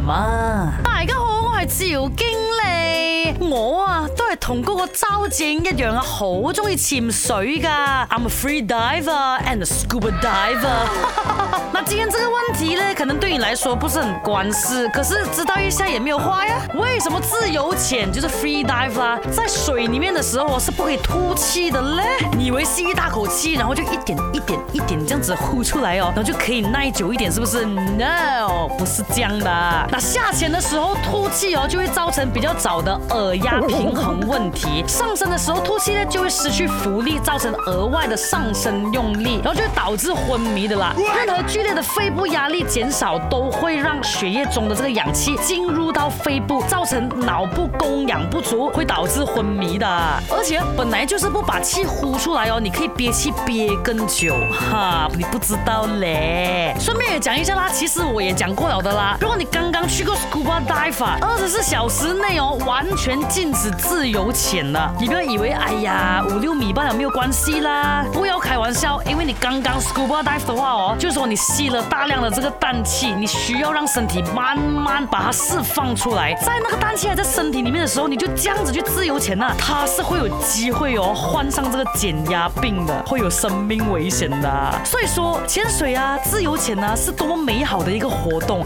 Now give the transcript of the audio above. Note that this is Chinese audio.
嘛，大家好，我系赵经理，我啊都系同嗰个周展一样啊，好中意潜水噶。I'm a free diver and a scuba diver。那今天这个问题呢，可能对你来说不是很关事，可是知道一下也没有坏呀。为什么自由潜就是 free dive 啦？在水里面的时候是不可以吐气的咧。以为吸一大口气，然后就一点一点一点这样子呼出来哦，然后就可以耐久一点，是不是？No。是这样的，那下潜的时候吐气哦，就会造成比较早的耳压平衡问题；上升的时候吐气呢，就会失去浮力，造成额外的上升用力，然后就导致昏迷的啦。任何剧烈的肺部压力减少，都会让血液中的这个氧气进入到肺部，造成脑部供氧不足，会导致昏迷的。而且本来就是不把气呼出来哦，你可以憋气憋更久哈，你不知道嘞。顺便也讲一下啦，其实我也讲过。了。好的啦，如果你刚刚去过 scuba d i v e 啊、二十四小时内哦，完全禁止自由潜的。你不要以为哎呀五六米有没有关系啦，不要开玩笑，因为你刚刚 scuba dive 的话哦，就是说你吸了大量的这个氮气，你需要让身体慢慢把它释放出来，在那个氮气还在身体里面的时候，你就这样子去自由潜呐，它是会有机会哦患上这个减压病的，会有生命危险的。所以说潜水啊，自由潜啊，是多么美好的一个活动。